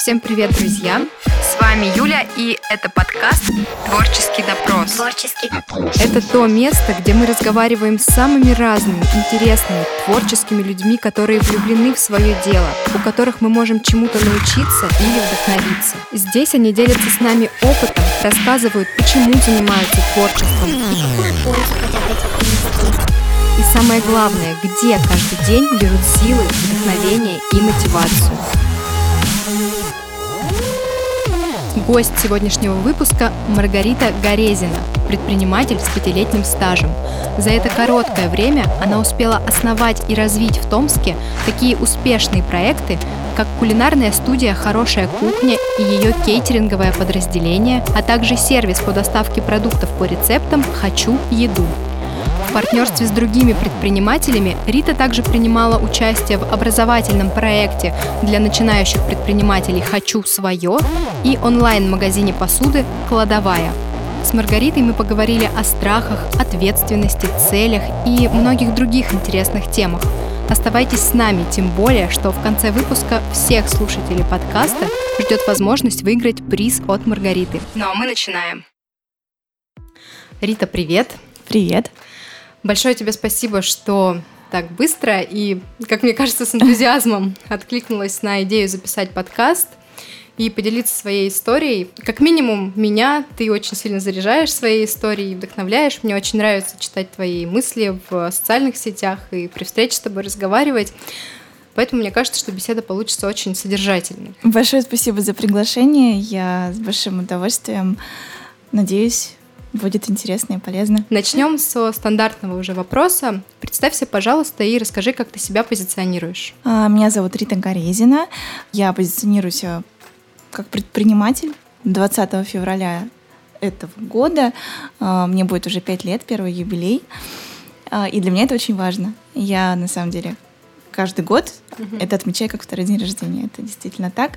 Всем привет, друзья! С вами Юля, и это подкаст «Творческий допрос». Творческий Это то место, где мы разговариваем с самыми разными, интересными, творческими людьми, которые влюблены в свое дело, у которых мы можем чему-то научиться или вдохновиться. Здесь они делятся с нами опытом, рассказывают, почему занимаются творчеством. И самое главное, где каждый день берут силы, вдохновение и мотивацию. Гость сегодняшнего выпуска – Маргарита Горезина, предприниматель с пятилетним стажем. За это короткое время она успела основать и развить в Томске такие успешные проекты, как кулинарная студия «Хорошая кухня» и ее кейтеринговое подразделение, а также сервис по доставке продуктов по рецептам «Хочу еду». В партнерстве с другими предпринимателями Рита также принимала участие в образовательном проекте для начинающих предпринимателей «Хочу свое» и онлайн-магазине посуды «Кладовая». С Маргаритой мы поговорили о страхах, ответственности, целях и многих других интересных темах. Оставайтесь с нами, тем более, что в конце выпуска всех слушателей подкаста ждет возможность выиграть приз от Маргариты. Ну а мы начинаем. Рита, привет! Привет. Большое тебе спасибо, что так быстро и, как мне кажется, с энтузиазмом откликнулась на идею записать подкаст и поделиться своей историей. Как минимум, меня ты очень сильно заряжаешь своей историей, вдохновляешь. Мне очень нравится читать твои мысли в социальных сетях и при встрече с тобой разговаривать. Поэтому мне кажется, что беседа получится очень содержательной. Большое спасибо за приглашение. Я с большим удовольствием надеюсь, будет интересно и полезно. Начнем со стандартного уже вопроса. Представься, пожалуйста, и расскажи, как ты себя позиционируешь. А, Меня зовут Рита Горезина. Я позиционирую себя как предприниматель 20 февраля этого года. а, Мне будет уже 5 лет, первый юбилей. А, И для меня это очень важно. Я, на самом деле, каждый год это отмечаю как второй день рождения. Это действительно так.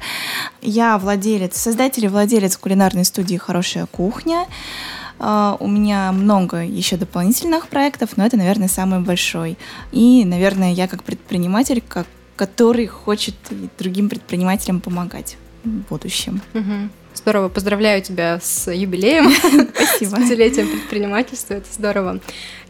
Я владелец, создатель и владелец кулинарной студии «Хорошая кухня». А, У меня много еще дополнительных проектов, но это, наверное, самый большой. И, наверное, я как предприниматель, как, который хочет другим предпринимателям помогать в будущем. Здорово, поздравляю тебя с юбилеем, Спасибо. с пятилетием предпринимательства, это здорово.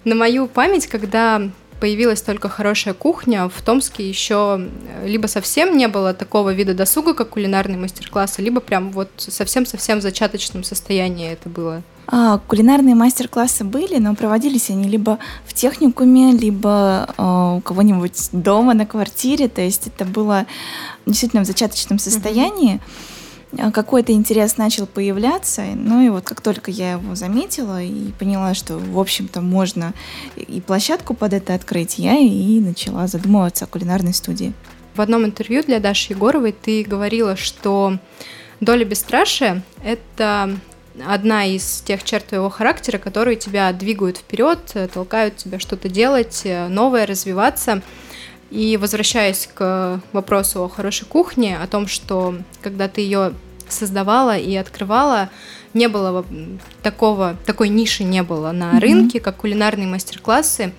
На мою память, когда появилась только хорошая кухня, в Томске еще э, либо совсем не было такого вида досуга, как кулинарные мастер-классы, либо прям вот совсем-совсем в зачаточном состоянии это было. А, кулинарные мастер-классы были, но проводились они либо в техникуме, либо а, у кого-нибудь дома на квартире. То есть это было действительно в зачаточном состоянии. А, Какой-то интерес начал появляться, ну и вот как только я его заметила и поняла, что, в общем-то, можно и площадку под это открыть, я и начала задумываться о кулинарной студии. В одном интервью для Даши Егоровой ты говорила, что доля бесстрашия — это одна из тех черт твоего характера, которые тебя двигают вперед, э, толкают тебя что-то делать, э, новое, развиваться. И возвращаясь к вопросу о хорошей кухне, о том, что когда ты ее создавала и открывала, не было такого, такой ниши не было на Мгм. рынке, как кулинарные мастер-классы,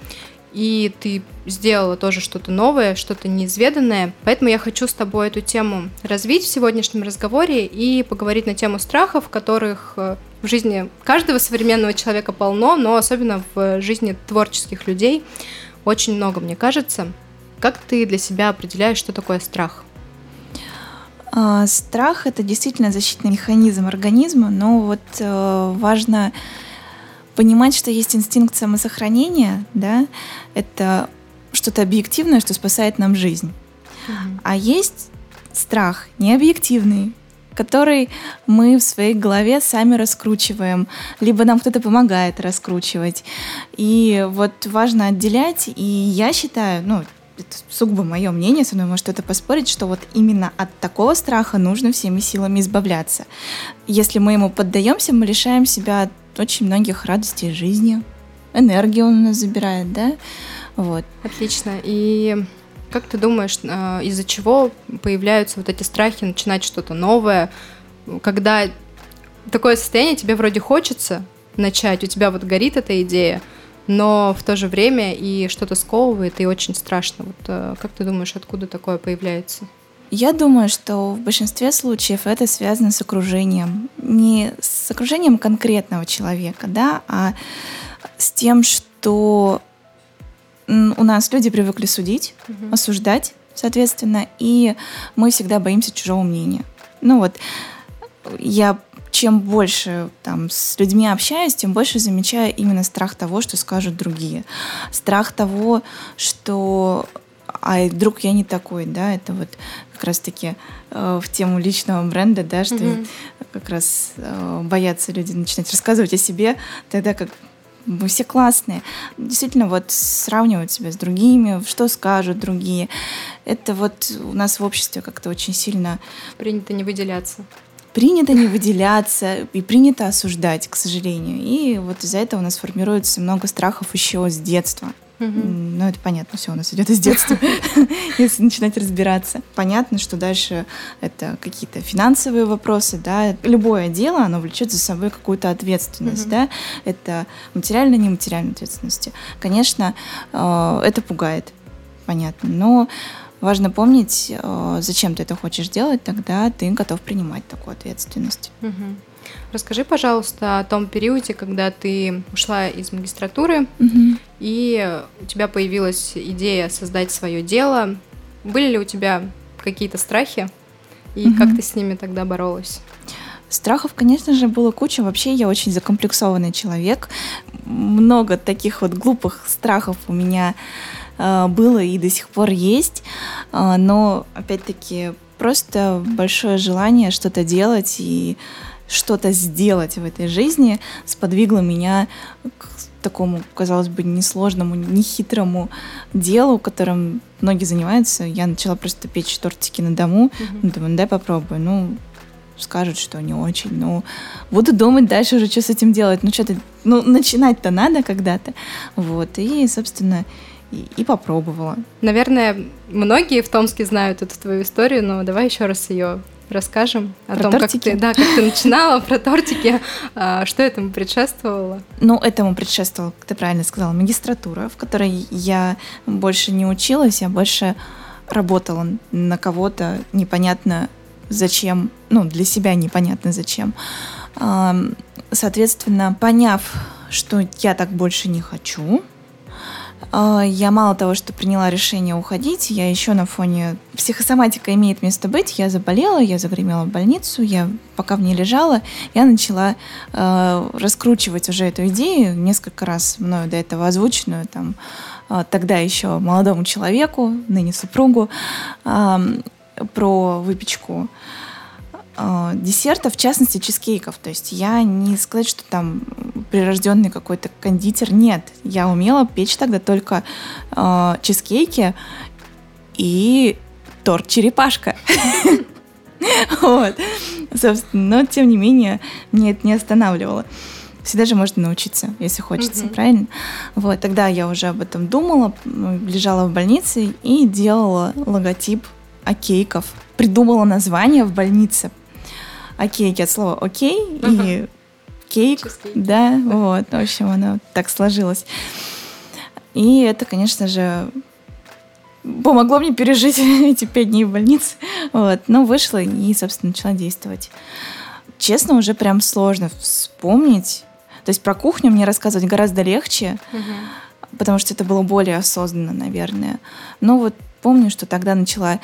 и ты сделала тоже что-то новое, что-то неизведанное. Поэтому я хочу с тобой эту тему развить в сегодняшнем разговоре и поговорить на тему страхов, которых э, в жизни каждого современного человека полно, но особенно в жизни творческих людей очень много, мне кажется. Как ты для себя определяешь, что такое страх? А, Страх это действительно защитный механизм организма, но вот э, важно понимать, что есть инстинкт самосохранения, да, это что-то объективное, что спасает нам жизнь. А есть страх необъективный, который мы в своей голове сами раскручиваем, либо нам кто-то помогает раскручивать. И вот важно отделять, и я считаю, ну, это сугубо мое мнение, со мной может кто-то поспорить, что вот именно от такого страха нужно всеми силами избавляться. Если мы ему поддаемся, мы лишаем себя очень многих радостей жизни, энергию он у нас забирает, да, вот. Отлично. И как ты думаешь, э, из-за чего появляются вот эти страхи начинать что-то новое, когда такое состояние тебе вроде хочется начать, у тебя вот горит эта идея, но в то же время и что-то сковывает, и очень страшно. Вот э, как ты думаешь, откуда такое появляется? Я думаю, что в большинстве случаев это связано с окружением. Не с окружением конкретного человека, да, а с тем, что у нас люди привыкли судить, угу. осуждать, соответственно, и мы всегда боимся чужого мнения. Ну вот, я чем больше там с людьми общаюсь, тем больше замечаю именно страх того, что скажут другие. Страх того, что а вдруг я не такой, да, это вот как раз-таки э, в тему личного бренда, да, что mm-hmm. как раз э, боятся люди начинать рассказывать о себе, тогда как мы все классные. Действительно, вот сравнивать себя с другими, что скажут другие. Это вот у нас в обществе как-то очень сильно... Принято не выделяться. Принято не выделяться и принято осуждать, к сожалению. И вот из-за этого у нас формируется много страхов еще с детства. Ну, это понятно, все у нас идет из детства, если начинать разбираться. Понятно, что дальше это какие-то финансовые вопросы, да, любое дело, оно влечет за собой какую-то ответственность, да, это материальная, нематериальная ответственность. Конечно, э, это пугает, понятно, но важно помнить, э, зачем ты это хочешь делать, тогда ты готов принимать такую ответственность. Расскажи, пожалуйста, о том периоде, когда ты ушла из магистратуры, угу. и у тебя появилась идея создать свое дело. Были ли у тебя какие-то страхи, и угу. как ты с ними тогда боролась? Страхов, конечно же, было куча. Вообще я очень закомплексованный человек. Много таких вот глупых страхов у меня э, было и до сих пор есть. Э, но, опять-таки, просто большое желание что-то делать и что-то сделать в этой жизни сподвигло меня к такому, казалось бы, несложному, нехитрому делу, которым многие занимаются. Я начала просто печь тортики на дому. Mm-hmm. Ну, думаю, ну, дай попробую. Ну, скажут, что не очень. Ну, буду думать дальше уже, что с этим делать. Ну, что-то, ну, начинать-то надо когда-то. Вот, и, собственно, и, и попробовала. Наверное, многие в Томске знают эту твою историю, но давай еще раз ее расскажем о про том, тортики? как ты, да, как ты начинала про тортики, а, что этому предшествовало? Ну, этому предшествовала, как ты правильно сказала, магистратура, в которой я больше не училась, я больше работала на кого-то непонятно зачем, ну, для себя непонятно зачем. Соответственно, поняв, что я так больше не хочу, я мало того, что приняла решение уходить, я еще на фоне психосоматика имеет место быть. Я заболела, я загремела в больницу, я пока в ней лежала, я начала э, раскручивать уже эту идею несколько раз мною до этого озвученную там э, тогда еще молодому человеку, ныне супругу, э, про выпечку э, десертов, в частности чизкейков. То есть я не сказать, что там прирожденный какой-то кондитер. Нет, я умела печь тогда только э, чизкейки и торт черепашка. Вот. Собственно, но тем не менее, мне это не останавливало. Всегда же можно научиться, если хочется, mm-hmm. правильно? Вот, тогда я уже об этом думала, лежала в больнице и делала логотип окейков. Придумала название в больнице. Окейки от слова окей и кейк, да, вот, в общем, оно так сложилось. И это, конечно же, помогло мне пережить эти пять дней в больнице. Вот. Но вышла и, собственно, начала действовать. Честно, уже прям сложно вспомнить. То есть про кухню мне рассказывать гораздо легче, угу. потому что это было более осознанно, наверное. Но вот помню, что тогда начала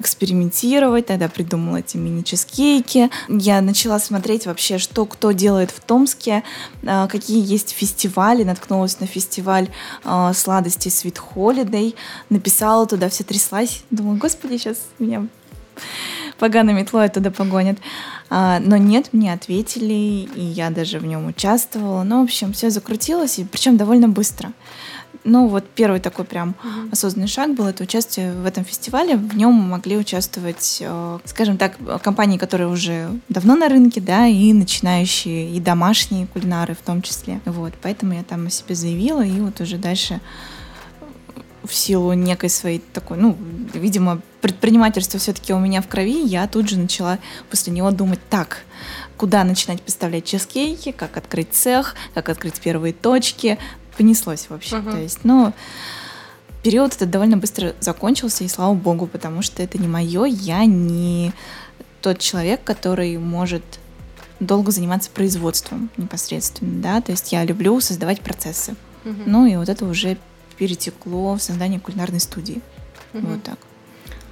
экспериментировать, тогда придумала эти мини-чизкейки. Я начала смотреть вообще, что кто делает в Томске, а, какие есть фестивали, наткнулась на фестиваль а, сладостей Sweet Holiday, написала туда, все тряслась, думаю, господи, сейчас меня поганой метлой оттуда погонят. А, но нет, мне ответили, и я даже в нем участвовала. Ну, в общем, все закрутилось, и причем довольно быстро. Ну, вот первый такой прям uh-huh. осознанный шаг был это участие в этом фестивале. В нем могли участвовать, э, скажем так, компании, которые уже давно на рынке, да, и начинающие, и домашние кулинары в том числе. Вот, поэтому я там о себе заявила, и вот уже дальше в силу некой своей такой, ну, видимо, предпринимательство все-таки у меня в крови, я тут же начала после него думать, так, куда начинать поставлять чизкейки, как открыть цех, как открыть первые точки, понеслось вообще. Uh-huh. То есть, ну, период этот довольно быстро закончился, и слава богу, потому что это не мое, я не тот человек, который может долго заниматься производством непосредственно, да, то есть я люблю создавать процессы. Угу. Ну и вот это уже перетекло в создание кулинарной студии. Угу. Вот так.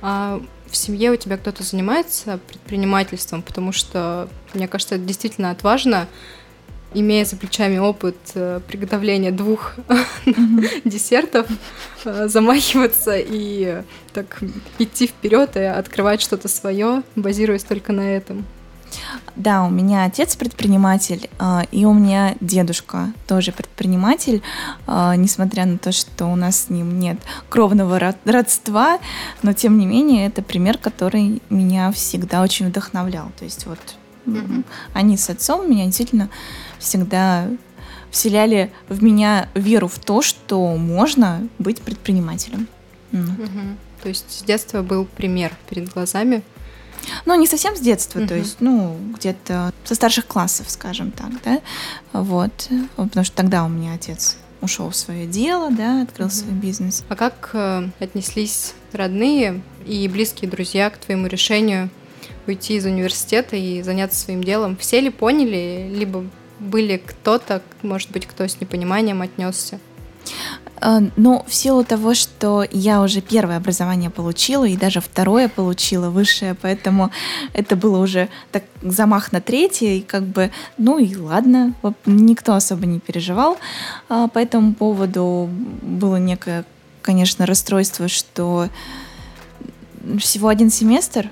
А в семье у тебя кто-то занимается предпринимательством, потому что, мне кажется, это действительно отважно, имея за плечами опыт э, приготовления двух десертов, э, замахиваться и так идти вперед и открывать что-то свое, базируясь только на этом. Да, у меня отец предприниматель, а, и у меня дедушка тоже предприниматель, несмотря на то, что у нас с ним нет кровного родства, но тем не менее это пример, который меня всегда очень вдохновлял. То есть вот mm-hmm. они с отцом меня действительно всегда вселяли в меня веру в то, что можно быть предпринимателем. Mm-hmm. То есть с детства был пример перед глазами. Ну, не совсем с детства, uh-huh. то есть, ну, где-то со старших классов, скажем так, да, вот, потому что тогда у меня отец ушел в свое дело, да, открыл uh-huh. свой бизнес. А как э, отнеслись родные и близкие друзья к твоему решению уйти из университета и заняться своим делом? Все ли поняли, либо были кто-то, может быть, кто с непониманием отнесся? Э, но в силу того, что я уже первое образование получила и даже второе получила высшее, поэтому это было уже так замах на третье, и как бы, ну и ладно, никто особо не переживал а, по этому поводу. Было некое, конечно, расстройство, что всего один семестр,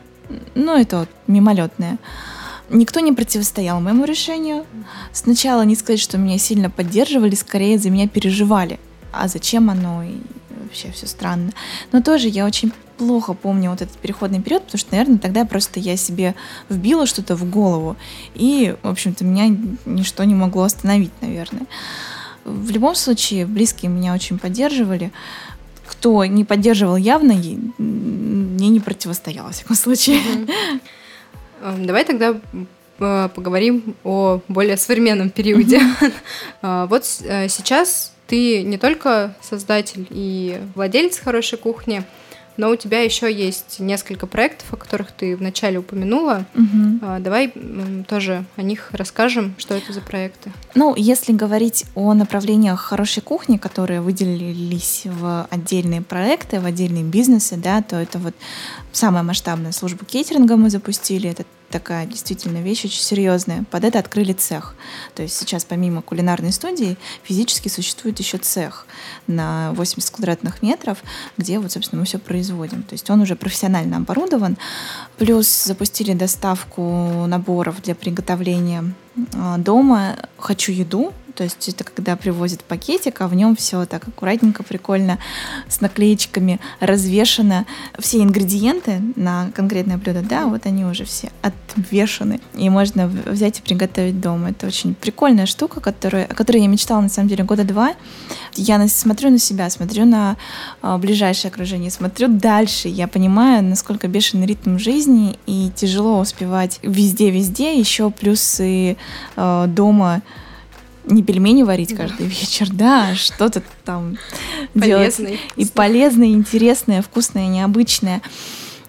ну это вот мимолетное, Никто не противостоял моему решению. Сначала не сказать, что меня сильно поддерживали, скорее за меня переживали а зачем оно, и вообще все странно. Но тоже я очень плохо помню вот этот переходный период, потому что, наверное, тогда просто я себе вбила что-то в голову, и, в общем-то, меня ничто не могло остановить, наверное. В любом случае, близкие меня очень поддерживали. Кто не поддерживал явно, мне не противостоял, во всяком случае. Эм, давай тогда э, поговорим о более современном периоде. А, вот э, сейчас ты не только создатель и владелец хорошей кухни, но у тебя еще есть несколько проектов, о которых ты вначале упомянула. Угу. Давай тоже о них расскажем, что это за проекты. Ну, если говорить о направлениях хорошей кухни, которые выделились в отдельные проекты, в отдельные бизнесы, да, то это вот самая масштабная служба кейтеринга мы запустили. Это такая действительно вещь очень серьезная. Под это открыли цех. То есть сейчас помимо кулинарной студии физически существует еще цех на 80 квадратных метров, где вот, собственно, мы все производим. То есть он уже профессионально оборудован. Плюс запустили доставку наборов для приготовления а, дома «Хочу еду», то есть это когда привозят пакетик, а в нем все так аккуратненько, прикольно, с наклеечками развешено. Все ингредиенты на конкретное блюдо, да, вот они уже все отвешены. И можно взять и приготовить дома. Это очень прикольная штука, которая, о которой я мечтала на самом деле года два. Я смотрю на себя, смотрю на а, ближайшее окружение, смотрю дальше. Я понимаю, насколько бешеный ритм жизни и тяжело успевать везде-везде, еще плюс и э, дома не пельмени варить каждый вечер, да, а что-то там полезное, делать. И полезное, интересное, вкусное, необычное.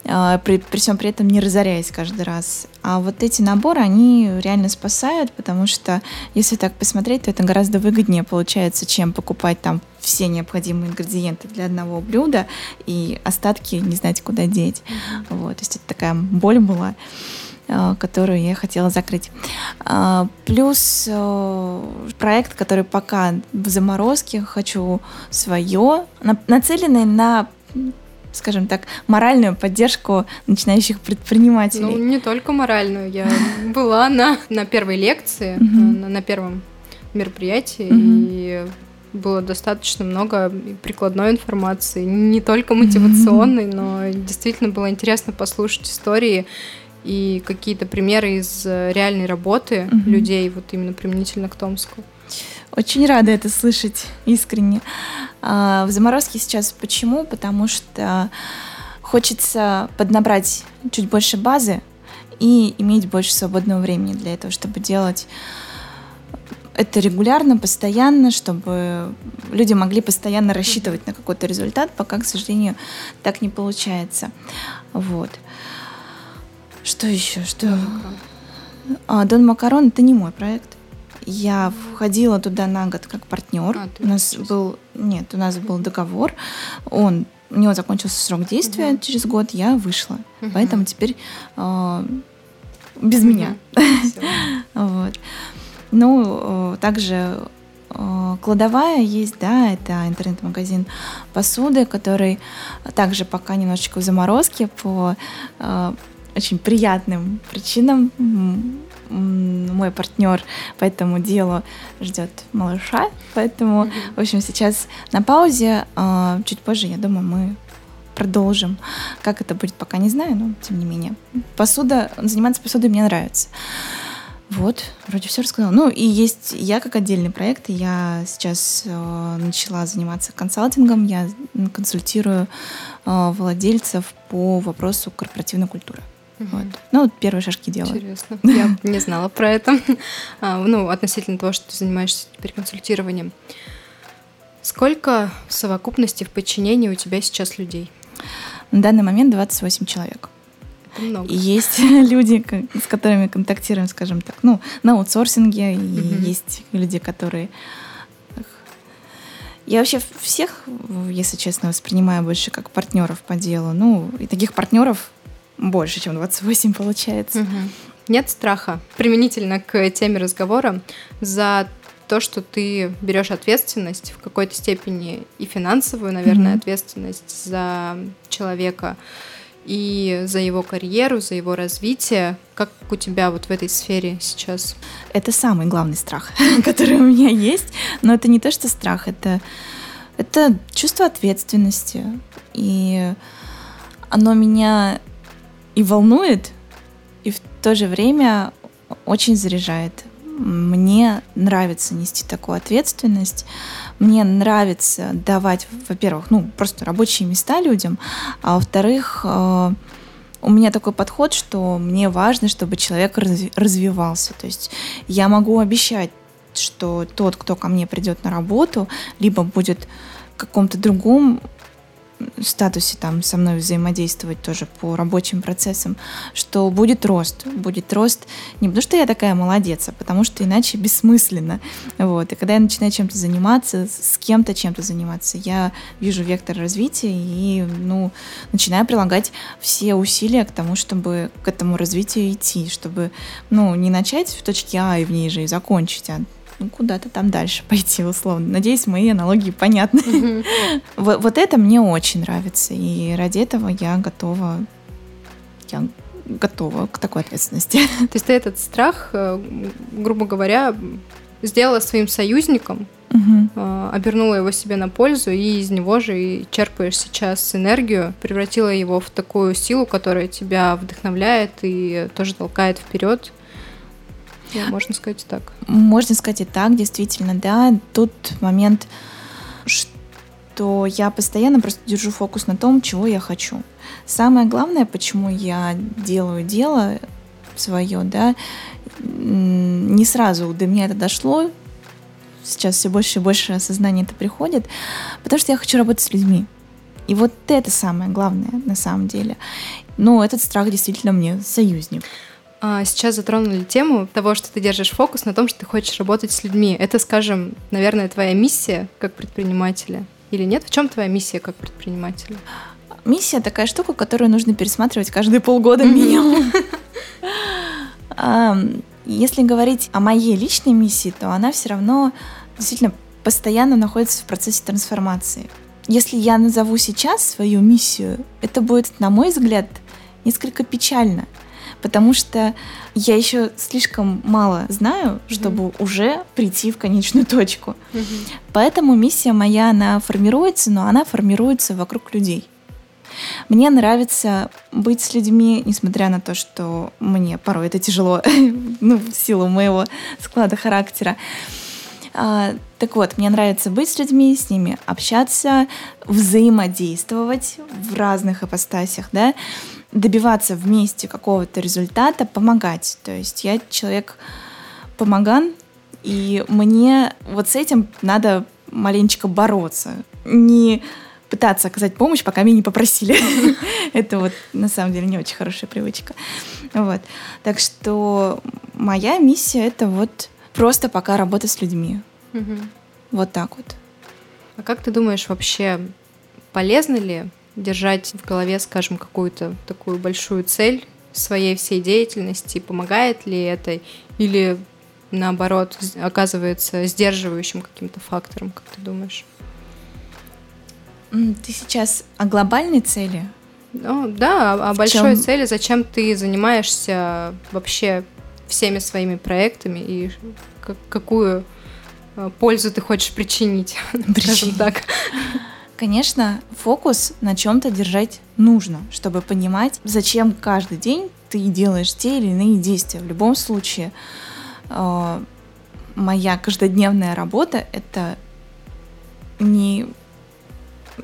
А, при, при всем при этом не разоряясь каждый раз. А вот эти наборы, они реально спасают, потому что, если так посмотреть, то это гораздо выгоднее получается, чем покупать там все необходимые ингредиенты для одного блюда и остатки не знать, куда деть. Вот, то есть это такая боль была. Э, которую я хотела закрыть. А, плюс э, проект, который пока в заморозке, хочу свое, нацеленный на скажем так, моральную поддержку начинающих предпринимателей. Ну, не только моральную. Я была на, на первой лекции, на, на первом мероприятии, и было достаточно много прикладной информации, не только мотивационной, но действительно было интересно послушать истории и какие-то примеры из э, реальной работы угу. людей, вот именно применительно к Томску. Очень рада это слышать, искренне. А, в заморозке сейчас почему? Потому что хочется поднабрать чуть больше базы и иметь больше свободного времени для этого, чтобы делать это регулярно, постоянно, чтобы люди могли постоянно рассчитывать на какой-то результат, пока, к сожалению, так не получается. Вот. Что еще? Что? А, Дон Макарон это не мой проект. Я входила туда на год как партнер. А, у нас училась. был нет, у нас был договор. Он у него закончился срок действия Мгм. через год, я вышла. Мгм. Поэтому теперь а, без меня. Всё. Вот. Ну, э, также э, кладовая есть, да, это интернет-магазин посуды, который также пока немножечко в заморозке по э, очень приятным причинам. Мой партнер по этому делу ждет малыша, поэтому, в общем, сейчас на паузе. а Чуть позже, я думаю, мы продолжим. Как это будет, пока не знаю, но тем не менее. Посуда, заниматься посудой мне нравится. Вот, вроде все рассказала. Ну, и есть я как отдельный проект. Я сейчас э, начала заниматься консалтингом. Я консультирую э, владельцев по вопросу корпоративной культуры. Вот. Ну, вот первые шажки делаю. Интересно. Я не знала про это. А, Ну, относительно того, что ты занимаешься теперь консультированием. Сколько в совокупности в подчинении у тебя сейчас людей? На данный момент 28 человек. Это много. Есть люди, с которыми контактируем, скажем так, ну, на аутсорсинге, и Мгм. есть люди, которые... Я вообще всех, если честно, воспринимаю больше как партнеров по делу. Ну, и таких партнеров больше, чем 28 получается. Мгм. Нет страха применительно к теме разговора за то, что ты берешь ответственность в какой-то степени и финансовую, наверное, Мгм. ответственность за человека и за его карьеру, за его развитие. Как у тебя вот в этой сфере сейчас? Это самый главный страх, который у меня есть. Но это не то, что страх, это, это чувство ответственности. И оно меня и волнует, и в то же время очень заряжает. Мне нравится нести такую ответственность. Мне нравится давать, во-первых, ну, просто рабочие места людям, а во-вторых, э, у меня такой подход, что мне важно, чтобы человек разви- развивался. То есть я могу обещать, что тот, кто ко мне придет на работу, либо будет в каком-то другом статусе там со мной взаимодействовать тоже по рабочим процессам, что будет рост. Будет рост не потому, что я такая молодец, а потому что иначе бессмысленно. Вот. И когда я начинаю чем-то заниматься, с кем-то чем-то заниматься, я вижу вектор развития и ну, начинаю прилагать все усилия к тому, чтобы к этому развитию идти, чтобы ну, не начать в точке А и в ней же и закончить, а ну, куда-то там дальше пойти, условно. Надеюсь, мои аналогии понятны. Вот, вот это мне очень нравится, и ради этого я готова, я готова к такой ответственности. То есть ты этот страх, э, грубо говоря, сделала своим союзником, э, обернула его себе на пользу, и из него же и черпаешь сейчас энергию, превратила его в такую силу, которая тебя вдохновляет и тоже толкает вперед. Можно сказать и так. Можно сказать и так, действительно, да. Тут момент, что я постоянно просто держу фокус на том, чего я хочу. Самое главное, почему я делаю дело свое, да, не сразу до меня это дошло, сейчас все больше и больше осознания это приходит, потому что я хочу работать с людьми. И вот это самое главное на самом деле. Но этот страх действительно мне союзник. А, Сейчас затронули тему того, что ты держишь фокус на том, что ты хочешь работать с людьми. Это, скажем, наверное, твоя миссия как предпринимателя. Или нет? В чем твоя миссия как предпринимателя? Миссия такая штука, которую нужно пересматривать каждые полгода минимум. Если говорить о моей личной миссии, то она все равно действительно постоянно находится в процессе трансформации. Если я назову сейчас свою миссию, это будет, на мой взгляд, несколько печально, потому что я еще слишком мало знаю, чтобы уже прийти в конечную точку. Поэтому миссия моя, она формируется, но она формируется вокруг людей. Мне нравится быть с людьми, несмотря на то, что мне порой это тяжело, ну, в силу моего склада характера. А, так вот, мне нравится быть с людьми, с ними общаться, взаимодействовать в разных ипостасях, да, добиваться вместе какого-то результата, помогать. То есть я человек помоган, И мне вот с этим надо маленечко бороться. Не пытаться оказать помощь, пока меня не попросили. Это вот на самом деле не очень хорошая привычка. Вот. Так что моя миссия это вот просто пока работать с людьми. Вот так вот. А как ты думаешь, вообще полезно ли держать в голове, скажем, какую-то такую большую цель своей всей деятельности? Помогает ли это? Или наоборот оказывается сдерживающим каким-то фактором, как ты думаешь? Ты сейчас о глобальной цели? Ну, да, о, о большой чем... цели, зачем ты занимаешься вообще всеми своими проектами и какую э, пользу ты хочешь причинить, причинить. скажем так. Конечно, фокус на чем-то держать нужно, чтобы понимать, зачем каждый день ты делаешь те или иные действия. В любом случае, э, моя каждодневная работа это не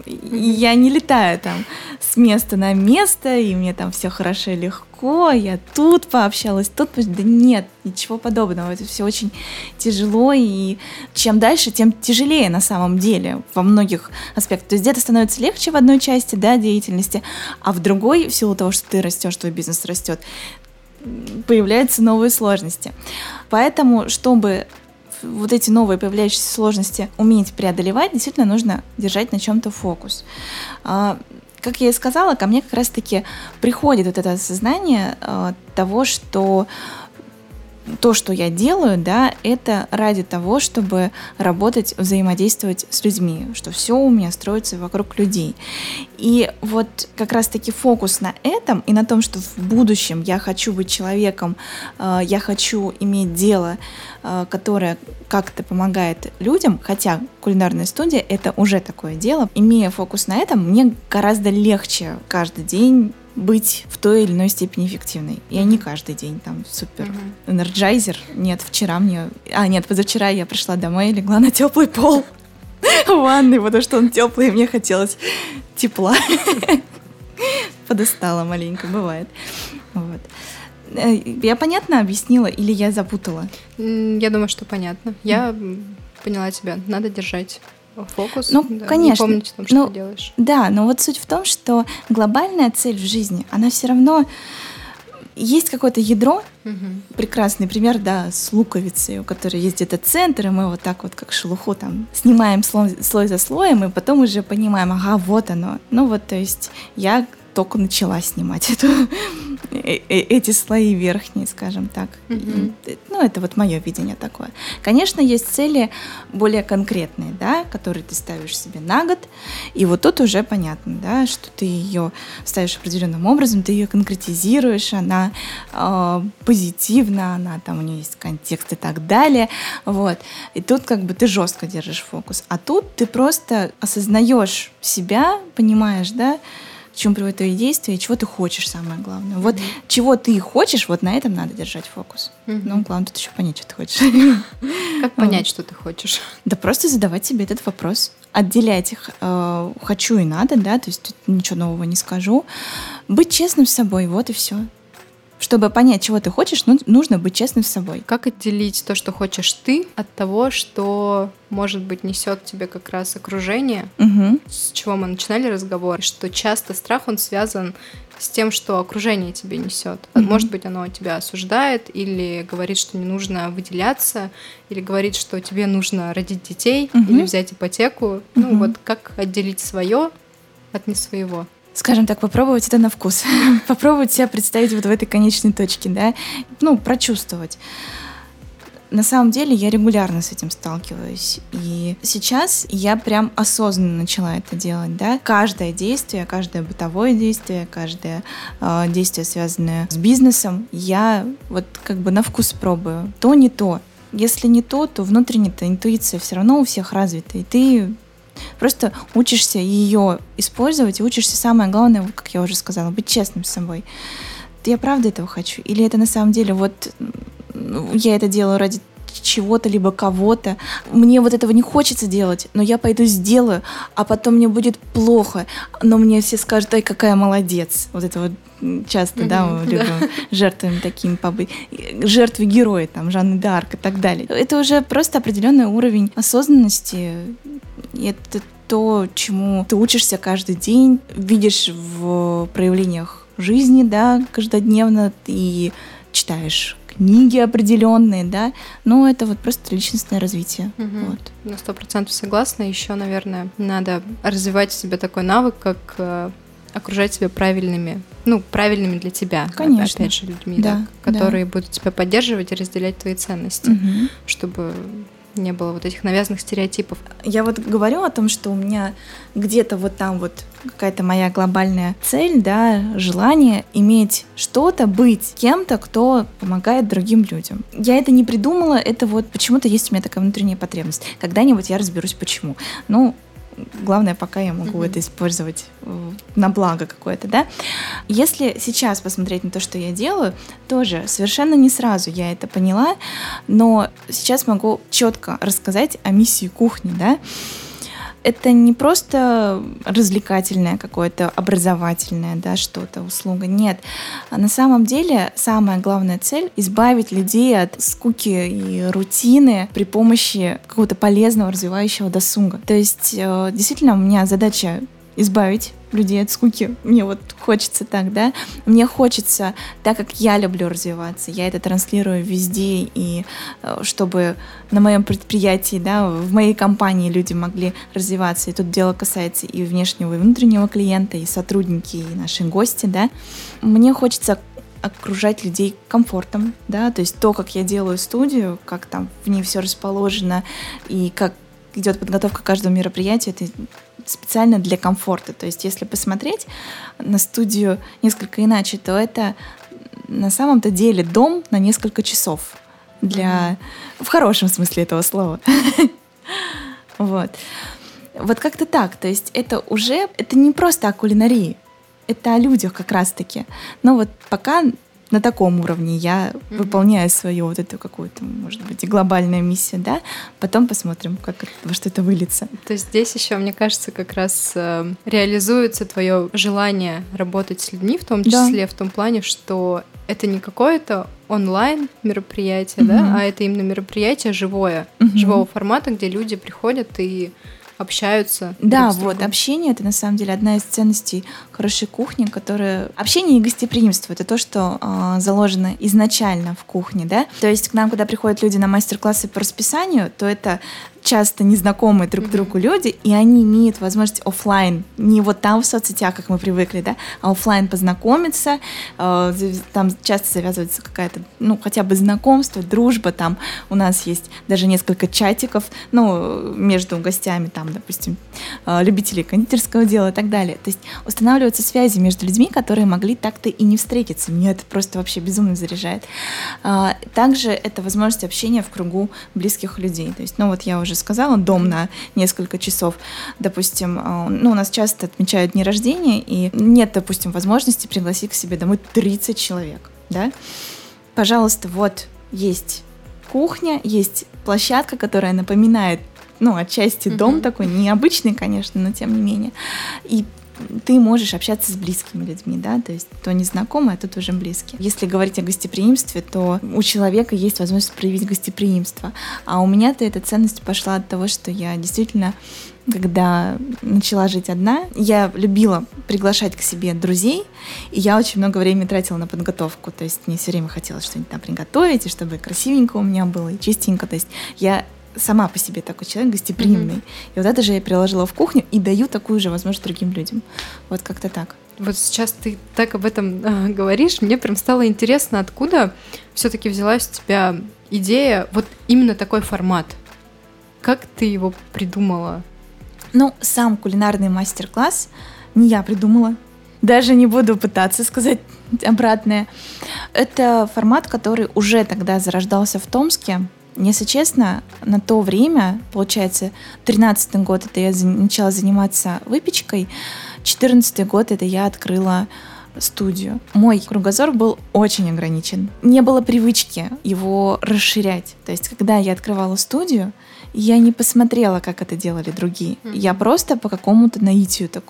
я не летаю там с места на место, и мне там все хорошо и легко, я тут пообщалась, тут... Да нет, ничего подобного. Это все очень тяжело, и чем дальше, тем тяжелее на самом деле во многих аспектах. То есть где-то становится легче в одной части да, деятельности, а в другой, в силу того, что ты растешь, твой бизнес растет, появляются новые сложности. Поэтому, чтобы вот эти новые появляющиеся сложности уметь преодолевать, действительно нужно держать на чем-то фокус. А, как я и сказала, ко мне как раз-таки приходит вот это осознание а, того, что то, что я делаю, да, это ради того, чтобы работать, взаимодействовать с людьми, что все у меня строится вокруг людей. И вот как раз-таки фокус на этом и на том, что в будущем я хочу быть человеком, э, я хочу иметь дело, э, которое как-то помогает людям, хотя кулинарная студия это уже такое дело. Имея фокус на этом, мне гораздо легче каждый день быть в той или иной степени эффективной. Я не каждый день там супер энерджайзер. Нет, вчера мне... А, нет, позавчера я пришла домой и легла на теплый пол ванной, потому что он теплый, и мне хотелось тепла. Подостала маленько, бывает. Вот. Э, я понятно объяснила или я запутала? Я думаю, что понятно. Я поняла тебя. Надо держать фокус. Ну, да, конечно. Не помнить о том, что ну, ты делаешь. Да, но вот суть в том, что глобальная цель в жизни, она все равно есть какое-то ядро, угу. прекрасный пример, да, с луковицей, у которой есть где-то центр, и мы вот так вот, как шелуху, там, снимаем слой, слой за слоем, и потом уже понимаем, ага, вот оно. Ну вот, то есть я только начала снимать эту, э, э, эти слои верхние, скажем так. Mm-hmm. Ну, это вот мое видение такое. Конечно, есть цели более конкретные, да, которые ты ставишь себе на год, и вот тут уже понятно, да, что ты ее ставишь определенным образом, ты ее конкретизируешь, она э, позитивна, она там у нее есть контекст и так далее, вот. И тут как бы ты жестко держишь фокус, а тут ты просто осознаешь себя, понимаешь, да, к чему приводят твои действия и чего ты хочешь, самое главное. Вот mm-hmm. чего ты хочешь, вот на этом надо держать фокус. Mm-hmm. Ну, главное тут еще понять, что ты хочешь. Как понять, что ты хочешь? Да просто задавать себе этот вопрос. Отделять их э, хочу и надо, да, то есть тут ничего нового не скажу. Быть честным с собой, вот и все чтобы понять, чего ты хочешь, ну, нужно быть честным с собой. Как отделить то, что хочешь ты, от того, что, может быть, несет тебе как раз окружение, угу. с чего мы начинали разговор, что часто страх, он связан с тем, что окружение тебе несет. Угу. Может быть, оно тебя осуждает или говорит, что не нужно выделяться, или говорит, что тебе нужно родить детей угу. или взять ипотеку. Угу. Ну вот как отделить свое от не своего? Скажем так, попробовать это на вкус. попробовать себя представить вот в этой конечной точке, да, ну, прочувствовать. На самом деле я регулярно с этим сталкиваюсь. И сейчас я прям осознанно начала это делать, да. Каждое действие, каждое бытовое действие, каждое э, действие, связанное с бизнесом, я вот как бы на вкус пробую. То не то. Если не то, то внутренняя интуиция все равно у всех развита. И ты Просто учишься ее использовать и учишься самое главное, как я уже сказала, быть честным с собой. Я правда этого хочу? Или это на самом деле вот я это делаю ради чего-то, либо кого-то. Мне вот этого не хочется делать, но я пойду сделаю, а потом мне будет плохо, но мне все скажут, ай, какая молодец. Вот это вот часто, да, мы любим жертвами такими побыть. Жертвы герои, там, Жанны Д'Арк и так далее. Это уже просто определенный уровень осознанности. И это то, чему ты учишься каждый день, видишь в проявлениях жизни, да, каждодневно, и читаешь книги определенные, да, но это вот просто личностное развитие. Угу. Вот. На сто процентов согласна. Еще, наверное, надо развивать в себе такой навык, как э, окружать себя правильными, ну, правильными для тебя, Конечно. опять же, людьми, да, Да, которые будут тебя поддерживать и разделять твои ценности, Мгм. чтобы не было вот этих навязанных стереотипов. Я вот говорю о том, что у меня где-то вот там вот какая-то моя глобальная цель, да, желание иметь что-то, быть кем-то, кто помогает другим людям. Я это не придумала, это вот почему-то есть у меня такая внутренняя потребность. Когда-нибудь я разберусь, почему. Ну, главное, пока я могу Мгм. это использовать э, на благо какое-то, да. Если сейчас посмотреть на то, что я делаю, тоже совершенно не сразу я это поняла, но сейчас могу четко рассказать о миссии кухни, да. Это не просто развлекательное какое-то, образовательное, да, что-то, услуга. Нет. А на самом деле самая главная цель — избавить людей от скуки и рутины при помощи какого-то полезного, развивающего досуга. То есть, э, действительно, у меня задача избавить людей от скуки. Мне вот хочется так, да. Мне хочется, так как я люблю развиваться, я это транслирую везде, и э, чтобы на моем предприятии, да, в моей компании люди могли развиваться. И тут дело касается и внешнего, и внутреннего клиента, и сотрудники, и наши гости, да. Мне хочется окружать людей комфортом, да, то есть то, как я делаю студию, как там в ней все расположено, и как идет подготовка к каждому мероприятию, это специально для комфорта. То есть, если посмотреть на студию несколько иначе, то это на самом-то деле дом на несколько часов. Для... В хорошем смысле этого слова. Вот. Вот как-то так. То есть это уже... Это не просто о кулинарии. Это о людях как раз-таки. Но вот пока на таком уровне я Мгм. выполняю свою вот эту какую-то, может быть, глобальную миссию, да, потом посмотрим, как во что это выльется. То есть здесь еще, мне кажется, как раз э, реализуется твое желание работать с людьми, в том Да. числе в том плане, что это не какое-то онлайн мероприятие, Мгм. да, а это именно мероприятие живое, Мгм. живого формата, где люди приходят и общаются. Да, вот, общение это на самом деле одна из ценностей хорошей кухни, которая... Общение и гостеприимство — это то, что а, заложено изначально в кухне, да? То есть к нам, когда приходят люди на мастер-классы по расписанию, то это часто незнакомые друг другу люди, и они имеют возможность оффлайн, не вот там в соцсетях, как мы привыкли, да, а оффлайн познакомиться, э, там часто завязывается какая-то, ну, хотя бы знакомство, дружба, там у нас есть даже несколько чатиков, ну, между гостями, там, допустим, э, любителей кондитерского дела и так далее. То есть устанавливаются связи между людьми, которые могли так-то и не встретиться. Меня это просто вообще безумно заряжает. А, Также это возможность общения в кругу близких людей. То есть, ну вот я уже сказала, дом на несколько часов. Допустим, а, ну у нас часто отмечают дни рождения, и нет, допустим, возможности пригласить к себе домой 30 человек, да? Пожалуйста, вот есть кухня, есть площадка, которая напоминает, ну, отчасти дом Мгм. такой, необычный, конечно, но тем не менее. И ты можешь общаться с близкими людьми, да, то есть то незнакомое, а тут уже близкие. Если говорить о гостеприимстве, то у человека есть возможность проявить гостеприимство. А у меня-то эта ценность пошла от того, что я действительно когда начала жить одна, я любила приглашать к себе друзей, и я очень много времени тратила на подготовку. То есть мне все время хотелось что-нибудь там приготовить, и чтобы красивенько у меня было, и чистенько. То есть я сама по себе такой человек гостеприимный. И вот это же я приложила в кухню и даю такую же возможность другим людям. Вот как-то так. Вот сейчас ты так об этом э, говоришь, мне прям стало интересно, откуда все-таки взялась у тебя идея, вот именно такой формат. Как ты его придумала? Ну, сам кулинарный мастер-класс не я придумала. Даже не буду пытаться сказать обратное. Это формат, который уже тогда зарождался в Томске. Если честно, на то время, получается, 13 год это я начала заниматься выпечкой, 14 год это я открыла студию, мой кругозор был очень ограничен. Не было привычки его расширять. То есть, когда я открывала студию, я не посмотрела, как это делали другие. Mm-hmm. Я просто по какому-то наитию так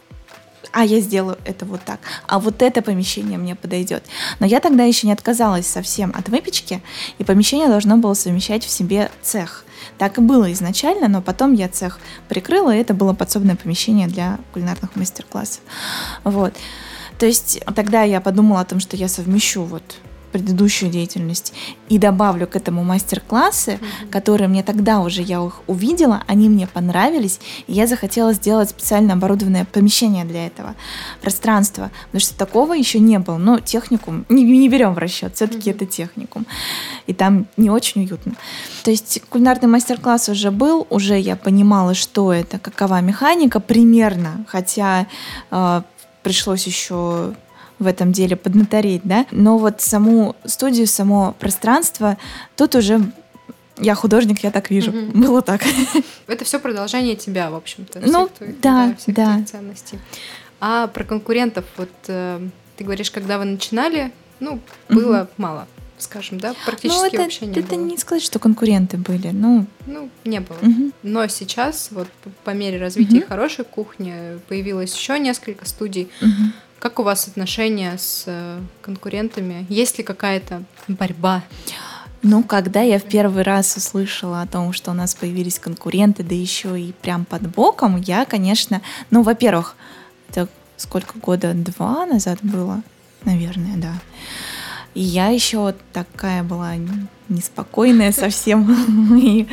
а я сделаю это вот так, а вот это помещение мне подойдет. Но я тогда еще не отказалась совсем от выпечки, и помещение должно было совмещать в себе цех. Так и было изначально, но потом я цех прикрыла, и это было подсобное помещение для кулинарных мастер-классов. Вот. То есть тогда я подумала о том, что я совмещу вот предыдущую деятельность и добавлю к этому мастер-классы, mm-hmm. которые мне тогда уже я их увидела, они мне понравились, и я захотела сделать специально оборудованное помещение для этого пространства, потому что такого еще не было. Но техникум не, не берем в расчет, все-таки mm-hmm. это техникум, и там не очень уютно. То есть кулинарный мастер-класс уже был, уже я понимала, что это, какова механика примерно, хотя э, пришлось еще в этом деле поднатореть, да, но вот саму студию, само пространство, тут уже я художник, я так вижу. Угу. Было так. Это все продолжение тебя, в общем-то. Ну, твоих, да, да, всех да. ценностей. А про конкурентов, вот э, ты говоришь, когда вы начинали, ну, было угу. мало, скажем, да, практически ну, это, вообще не это было. не сказать, что конкуренты были, ну... Ну, не было. Угу. Но сейчас, вот по мере развития угу. хорошей кухни, появилось еще несколько студий. Угу как у вас отношения с э, конкурентами? Есть ли какая-то борьба? Ну, когда я в первый раз услышала о том, что у нас появились конкуренты, да еще и прям под боком, я, конечно, ну, во-первых, это сколько года? Два назад было, наверное, да. И я еще такая была неспокойная совсем и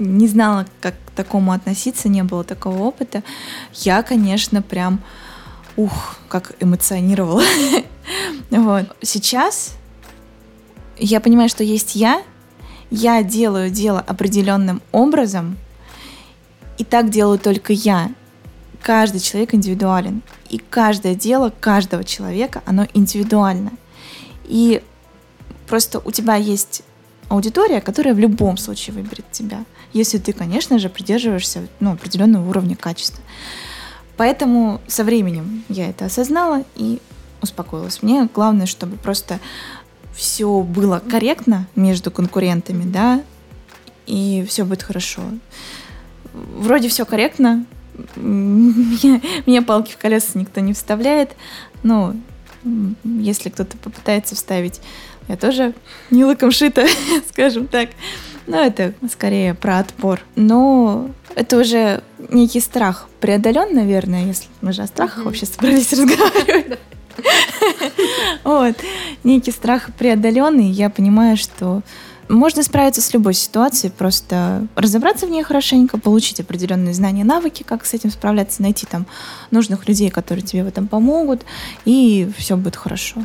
не знала, как к такому относиться, не было такого опыта. Я, конечно, прям ух, как эмоционировала. вот. Сейчас я понимаю, что есть я, я делаю дело определенным образом, и так делаю только я. Каждый человек индивидуален, и каждое дело каждого человека, оно индивидуально. И просто у тебя есть аудитория, которая в любом случае выберет тебя, если ты, конечно же, придерживаешься ну, определенного уровня качества. Поэтому со временем я это осознала и успокоилась. Мне главное, чтобы просто все было корректно между конкурентами, да, и все будет хорошо. Вроде все корректно, меня, меня палки в колеса никто не вставляет, но если кто-то попытается вставить, я тоже не лыком шита, скажем так. Но это скорее про отпор. Но это уже некий страх преодолен, наверное, если мы же о страхах вообще собрались разговаривать. Вот. Некий страх преодоленный. Я понимаю, что можно справиться с любой ситуацией, просто разобраться в ней хорошенько, получить определенные знания, навыки, как с этим справляться, найти там нужных людей, которые тебе в этом помогут, и все будет хорошо.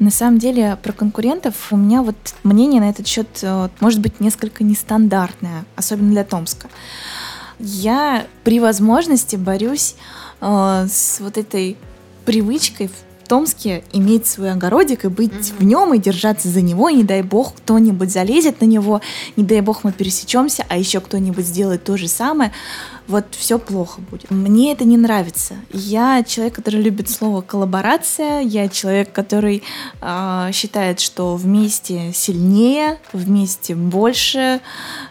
На самом деле про конкурентов у меня вот мнение на этот счет э, может быть несколько нестандартное, особенно для Томска. Я при возможности борюсь э, с вот этой привычкой Томске иметь свой огородик и быть mm-hmm. в нем и держаться за него, и не дай бог кто-нибудь залезет на него, не дай бог мы пересечемся, а еще кто-нибудь сделает то же самое вот все плохо будет. Мне это не нравится. Я человек, который любит слово коллаборация, я человек, который э, считает, что вместе сильнее, вместе больше,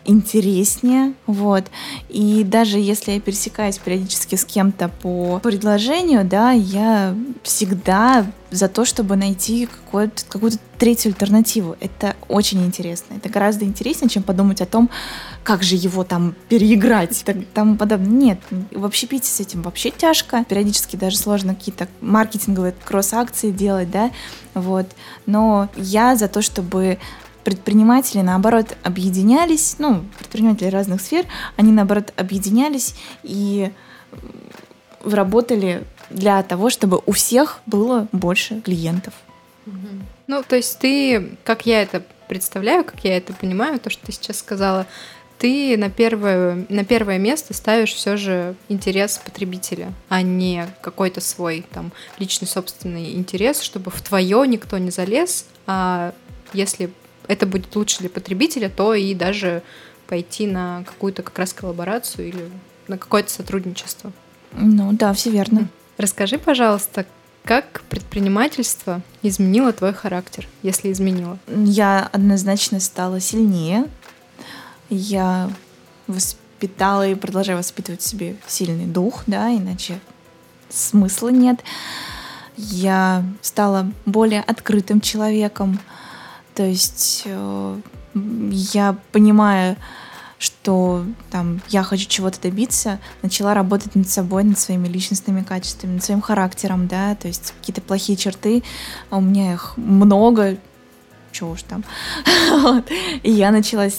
интереснее, вот. И даже если я пересекаюсь периодически с кем-то по предложению, да, я всегда за то, чтобы найти какую-то, какую-то третью альтернативу. Это очень интересно. Это гораздо интереснее, чем подумать о том, как же его там переиграть и тому подобное. Нет, в общепите с этим вообще тяжко. Периодически даже сложно какие-то маркетинговые кросс-акции делать, да, вот. Но я за то, чтобы предприниматели, наоборот, объединялись, ну, предприниматели разных сфер, они, наоборот, объединялись и работали для того, чтобы у всех было больше клиентов. Ну, то есть ты, как я это представляю, как я это понимаю, то, что ты сейчас сказала, ты на первое, на первое место ставишь все же интерес потребителя, а не какой-то свой там личный собственный интерес, чтобы в твое никто не залез, а если это будет лучше для потребителя, то и даже пойти на какую-то как раз коллаборацию или на какое-то сотрудничество. Ну да, все верно. Расскажи, пожалуйста, Как предпринимательство изменило твой характер, если изменило? Я однозначно стала сильнее. Я воспитала и продолжаю воспитывать в себе сильный дух, да, иначе смысла нет. Я стала более открытым человеком. То есть э, я понимаю, что там я хочу чего-то добиться, начала работать над собой, над своими личностными качествами, над своим характером, да, то есть какие-то плохие черты, а у меня их много, чего уж там. вот. И я начала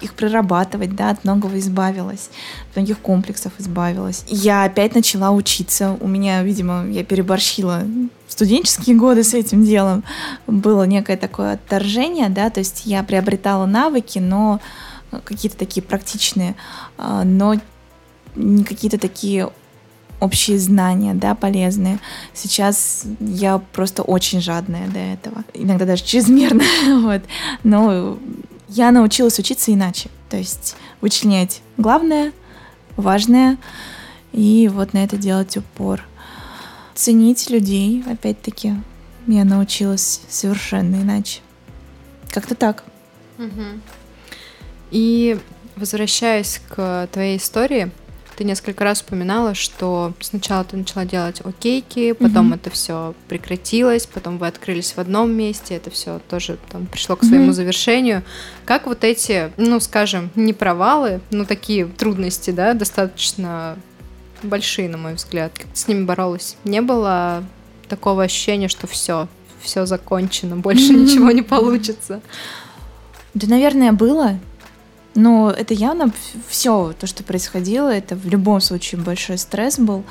их прорабатывать, да, от многого избавилась, от многих комплексов избавилась. Я опять начала учиться. У меня, видимо, я переборщила студенческие годы с этим делом. Было некое такое отторжение, да, то есть я приобретала навыки, но какие-то такие практичные, а, но не какие-то такие общие знания, да, полезные. Сейчас я просто очень жадная до этого. Иногда даже чрезмерно, вот. Но я научилась учиться иначе. То есть вычленять главное, важное, и вот на это делать упор. Ценить людей, опять-таки, я научилась совершенно иначе. Как-то так. Угу. И возвращаясь к твоей истории, ты несколько раз упоминала, что сначала ты начала делать окейки, потом mm-hmm. это все прекратилось, потом вы открылись в одном месте, это все тоже там пришло к своему mm-hmm. завершению. Как вот эти, ну, скажем, не провалы, но такие трудности, да, достаточно большие, на мой взгляд, как ты с ними боролась? Не было такого ощущения, что все, все закончено, больше ничего не получится? Да, наверное, было. Но это явно все то, что происходило, это в любом случае большой стресс был.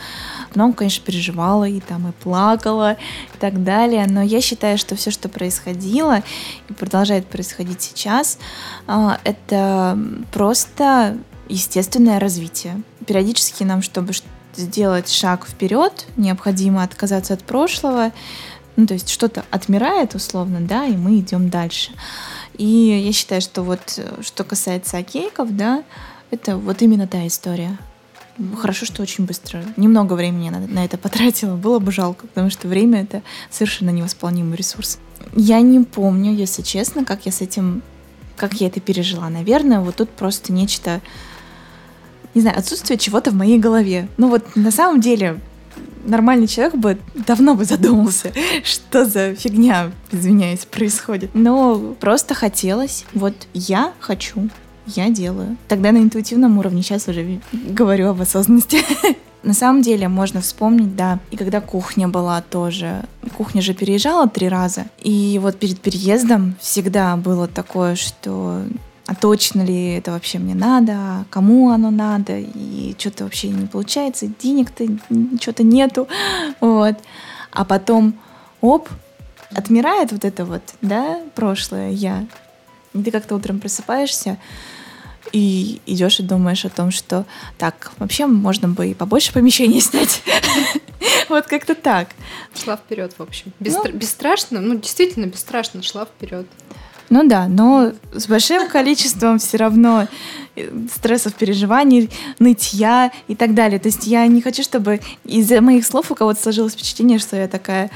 Много, конечно, переживала и там и плакала и так далее. Но я считаю, что все, что происходило и продолжает происходить сейчас, а, это просто естественное развитие. Периодически нам, чтобы сделать шаг вперед, необходимо отказаться от прошлого, ну, то есть что-то отмирает условно, да, и мы идем дальше. И я считаю, что вот э, что касается окейков, да, это вот именно та история. Хорошо, что очень быстро. Немного времени на, на это потратила. Было бы жалко, потому что время — это совершенно невосполнимый ресурс. Я не помню, если честно, как я с этим... Как я это пережила. Наверное, вот тут просто нечто... Не знаю, отсутствие чего-то в моей голове. Ну вот на самом деле нормальный человек бы давно бы задумался, что за фигня, извиняюсь, происходит. Но просто хотелось. Вот я хочу, я делаю. Тогда на интуитивном уровне, сейчас уже говорю об осознанности. На самом деле можно вспомнить, да, и когда кухня была тоже. Кухня же переезжала три раза. И вот перед переездом всегда было такое, что а точно ли это вообще мне надо, кому оно надо, и что-то вообще не получается, денег-то что-то нету, вот. А потом, оп, отмирает вот это вот, да, прошлое я. И ты как-то утром просыпаешься, и идешь и думаешь о том, что так, вообще можно бы и побольше помещений снять. Вот как-то так. Шла вперед, в общем. Ну. Бесстрашно, ну действительно бесстрашно шла вперед. Ну да, но с большим количеством все равно э, стрессов, переживаний, нытья и так далее. То есть я не хочу, чтобы из-за моих слов у кого-то сложилось впечатление, что я такая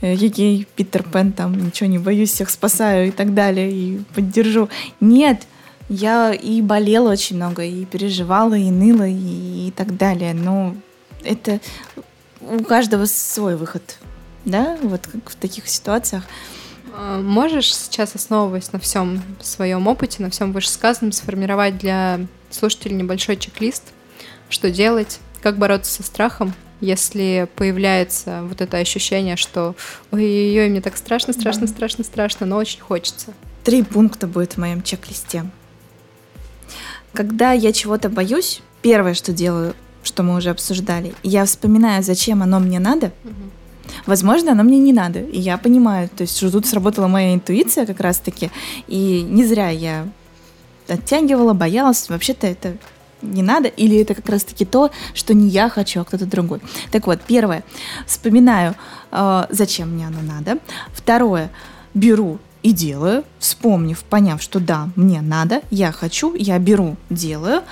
егей, Питер Пен, там, ничего не боюсь, всех спасаю и так далее, и поддержу. Нет, я и болела очень много, и переживала, и ныла, и, и так далее. Но это у каждого свой выход, да, вот как в таких ситуациях. А, можешь сейчас, основываясь на всем своем опыте, на всем вышесказанном, сформировать для слушателей небольшой чек-лист, что делать, как бороться со страхом, если появляется вот это ощущение, что ой-ой-ой, мне так страшно, страшно, да. страшно, страшно, но очень хочется. Три пункта будет в моем чек-листе. Когда я чего-то боюсь, первое, что делаю, что мы уже обсуждали, я вспоминаю, зачем оно мне надо, угу Возможно, оно мне не надо. И я понимаю, то есть, что тут сработала моя интуиция как раз-таки. И не зря я оттягивала, боялась. Вообще-то это не надо, или это как раз-таки то, что не я хочу, а кто-то другой. Так вот, первое, вспоминаю, э, зачем мне оно надо. Второе, беру и делаю, вспомнив, поняв, что да, мне надо, я хочу, я беру, делаю.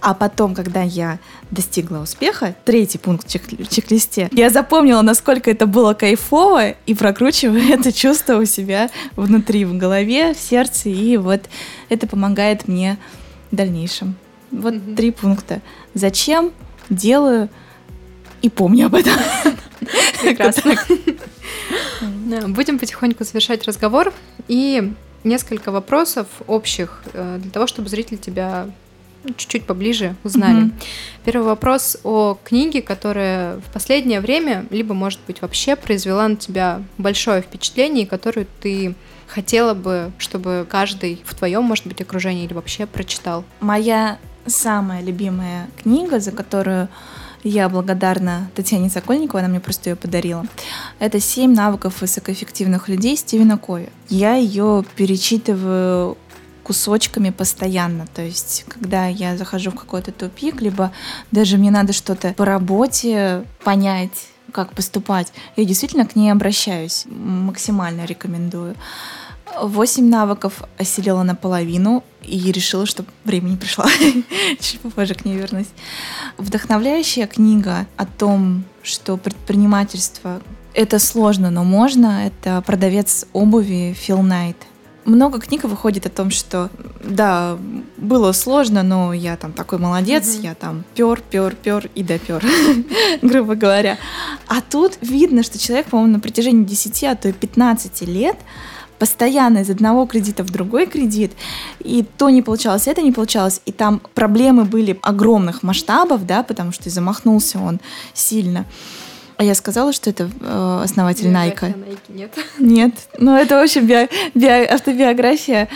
А потом, когда я достигла успеха, третий пункт в чек- чек-листе, я запомнила, насколько это было кайфово, и прокручиваю это чувство у себя внутри, в голове, в сердце, и вот это помогает мне в дальнейшем. Вот Мгм. три пункта. Зачем? Делаю и помню об этом. Прекрасно. Будем потихоньку завершать разговор. И несколько вопросов общих э, для того, чтобы зрители тебя чуть-чуть поближе узнали. Мгм. Первый вопрос о книге, которая в последнее время, либо, может быть, вообще произвела на тебя большое впечатление, которую ты хотела бы, чтобы каждый в твоем, может быть, окружении или вообще прочитал. Моя самая любимая книга, за которую я благодарна Татьяне Сокольниковой, она мне просто ее подарила. Это «Семь навыков высокоэффективных людей» Стивена Кови. Я ее перечитываю кусочками постоянно. То есть, когда я захожу в какой-то тупик, либо даже мне надо что-то по работе понять, как поступать, я действительно к ней обращаюсь. Максимально рекомендую. Восемь навыков осилила наполовину и решила, что время не пришло. Чуть попозже к ней вернусь. Вдохновляющая книга о том, что предпринимательство это сложно, но можно. Это продавец обуви Фил Найт. Много книг выходит о том, что да, было сложно, но я там такой молодец, Мгм. я там пер, пер, пер и допер, грубо говоря. А тут видно, что человек, по-моему, на протяжении 10, а то и 15 лет постоянно из одного кредита в другой кредит, и то не получалось, это не получалось, и там проблемы были огромных масштабов, да, потому что и замахнулся он сильно. А я сказала, что это э, основатель Найка. Нет. Нет, ну это, в общем, био- био- автобиография.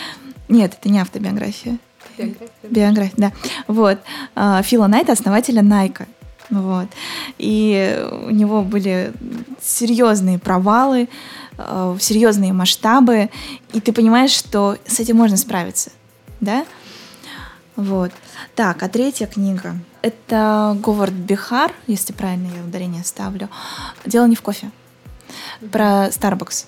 Нет, это не автобиография. Биография. Биография, да. Вот. А, Фила Найта, основателя Найка. Вот. И у него были серьезные провалы, э, серьезные масштабы, и ты понимаешь, что с этим можно справиться, да? Вот. Так, а третья книга. Это Говард Бихар, если правильно я ударение ставлю. Дело не в кофе. Про Starbucks.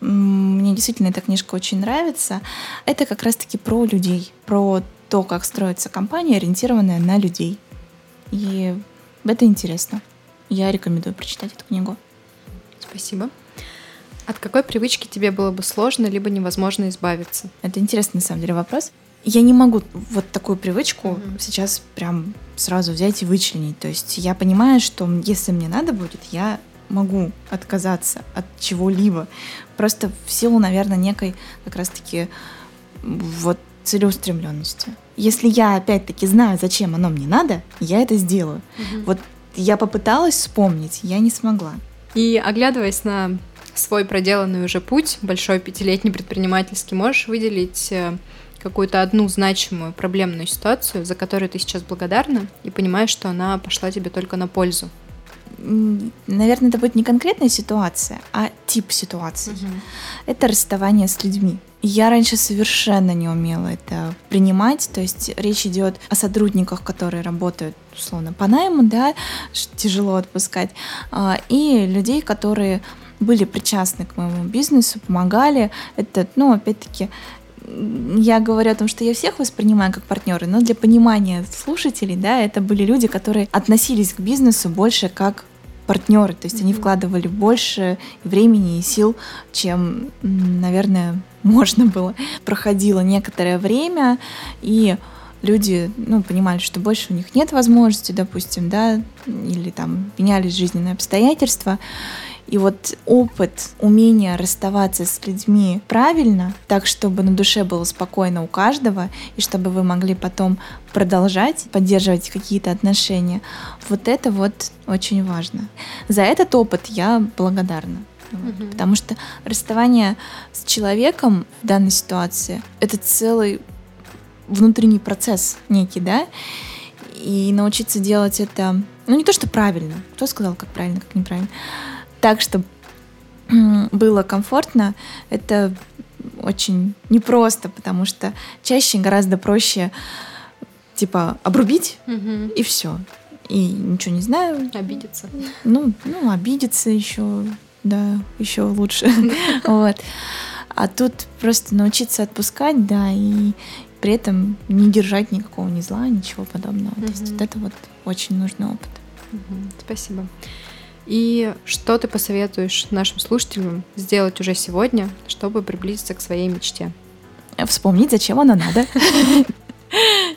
Мне действительно эта книжка очень нравится. Это как раз-таки про людей, про то, как строится компания, ориентированная на людей. И это интересно. Я рекомендую прочитать эту книгу. Спасибо. От какой привычки тебе было бы сложно либо невозможно избавиться? Это интересный, на самом деле, вопрос. Я не могу вот такую привычку Мгм. сейчас прям сразу взять и вычленить. То есть я понимаю, что если мне надо будет, я могу отказаться от чего-либо. Просто в силу, наверное, некой как раз-таки вот целеустремленности. Если я опять-таки знаю, зачем оно мне надо, я это сделаю. Вот я попыталась вспомнить, я не смогла. И оглядываясь на свой проделанный уже путь, большой пятилетний предпринимательский, можешь выделить э, какую-то одну значимую проблемную ситуацию, за которую ты сейчас благодарна и понимаешь, что она пошла тебе только на пользу? Наверное, это будет не конкретная ситуация, а тип ситуации. это расставание с людьми. Я раньше совершенно не умела это принимать, то есть речь идет о сотрудниках, которые работают условно по найму, да, тяжело отпускать, а, и людей, которые были причастны к моему бизнесу, помогали. Это, ну, опять-таки, я говорю о том, что я всех воспринимаю как партнеры, но для понимания слушателей, да, это были люди, которые относились к бизнесу больше как партнеры, то есть они вкладывали больше времени и сил, чем, наверное, можно было. Проходило некоторое время, и люди, ну, понимали, что больше у них нет возможности, допустим, да, или там менялись жизненные обстоятельства. И вот опыт, умение расставаться с людьми правильно, так, чтобы на душе было спокойно у каждого, и чтобы вы могли потом продолжать поддерживать какие-то отношения, вот это вот очень важно. За этот опыт я благодарна. Вот. Мгм. Потому что расставание с человеком в данной ситуации — это целый внутренний процесс некий, да, и научиться делать это, ну не то, что правильно, кто сказал, как правильно, как неправильно, так, чтобы было комфортно, это очень непросто, потому что чаще гораздо проще, типа, обрубить Мгм. и все. И ничего не знаю, Обидеться. ну, ну, обидеться еще, да, еще лучше. Вот. А тут просто научиться отпускать, да, и, при этом не держать никакого ни зла, ничего подобного. То есть вот это вот очень нужный опыт. Спасибо. И что ты посоветуешь нашим слушателям сделать уже сегодня, чтобы приблизиться к своей мечте? Вспомнить, зачем оно надо.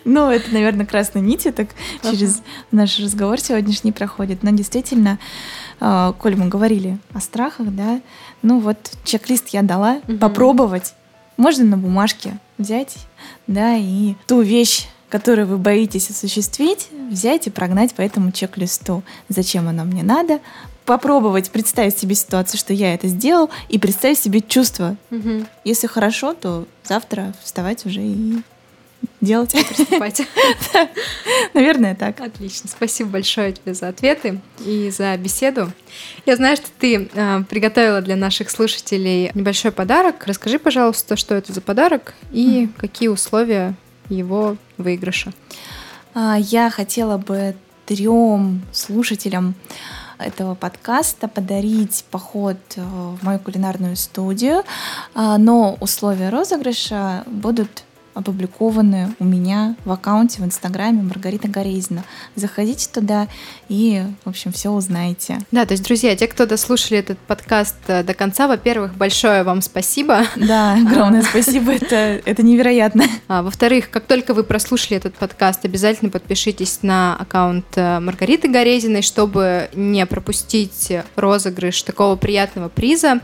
Ну, это, наверное, красной нити так через наш разговор сегодняшний проходит. Но действительно, а, коль мы говорили о страхах, да, ну вот чек-лист я дала, попробовать. Можно на бумажке взять, да, и ту вещь, которую вы боитесь осуществить, взять и прогнать по этому чек-листу. Зачем оно мне надо? Попробовать представить себе ситуацию, что я это сделал, и представить себе чувство. Мгм. Если хорошо, то завтра вставать уже и делать. Приступайте. Наверное, так. Отлично. Спасибо большое тебе за ответы и за беседу. Я знаю, что ты э, приготовила для наших слушателей небольшой подарок. Расскажи, пожалуйста, что это за подарок и какие условия его выигрыша. А, Я хотела бы трем слушателям этого подкаста подарить поход э, в мою кулинарную студию, А, но условия розыгрыша будут опубликованы у меня в аккаунте в Инстаграме Маргарита Горезина. Заходите туда и, в общем, все узнаете. Да, то есть, друзья, те, кто дослушали этот подкаст э, до конца, во-первых, большое вам спасибо. Да, огромное спасибо, это, это невероятно. А, во-вторых, как только вы прослушали этот подкаст, обязательно подпишитесь на аккаунт э, Маргариты Горезиной, чтобы не пропустить розыгрыш такого приятного приза.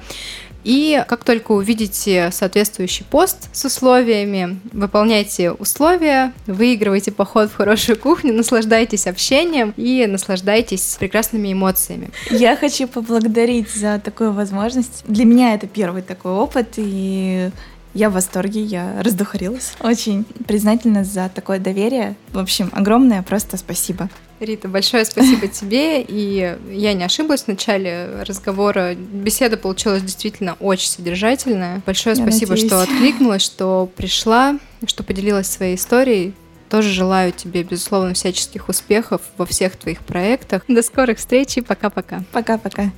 И как только увидите соответствующий пост с условиями, выполняйте условия, выигрывайте поход в хорошую кухню, наслаждайтесь общением и наслаждайтесь прекрасными эмоциями. Я хочу поблагодарить за такую возможность. Для меня это первый такой опыт, и я в восторге, я раздухарилась. Очень признательна за такое доверие. В общем, огромное просто спасибо. Рита, большое спасибо тебе. И я не ошиблась в начале разговора. Беседа получилась действительно очень содержательная. Большое Я спасибо, надеюсь. что откликнулась, что пришла, что поделилась своей историей. Тоже желаю тебе, безусловно, всяческих успехов во всех твоих проектах. До скорых встреч и пока-пока. Пока-пока.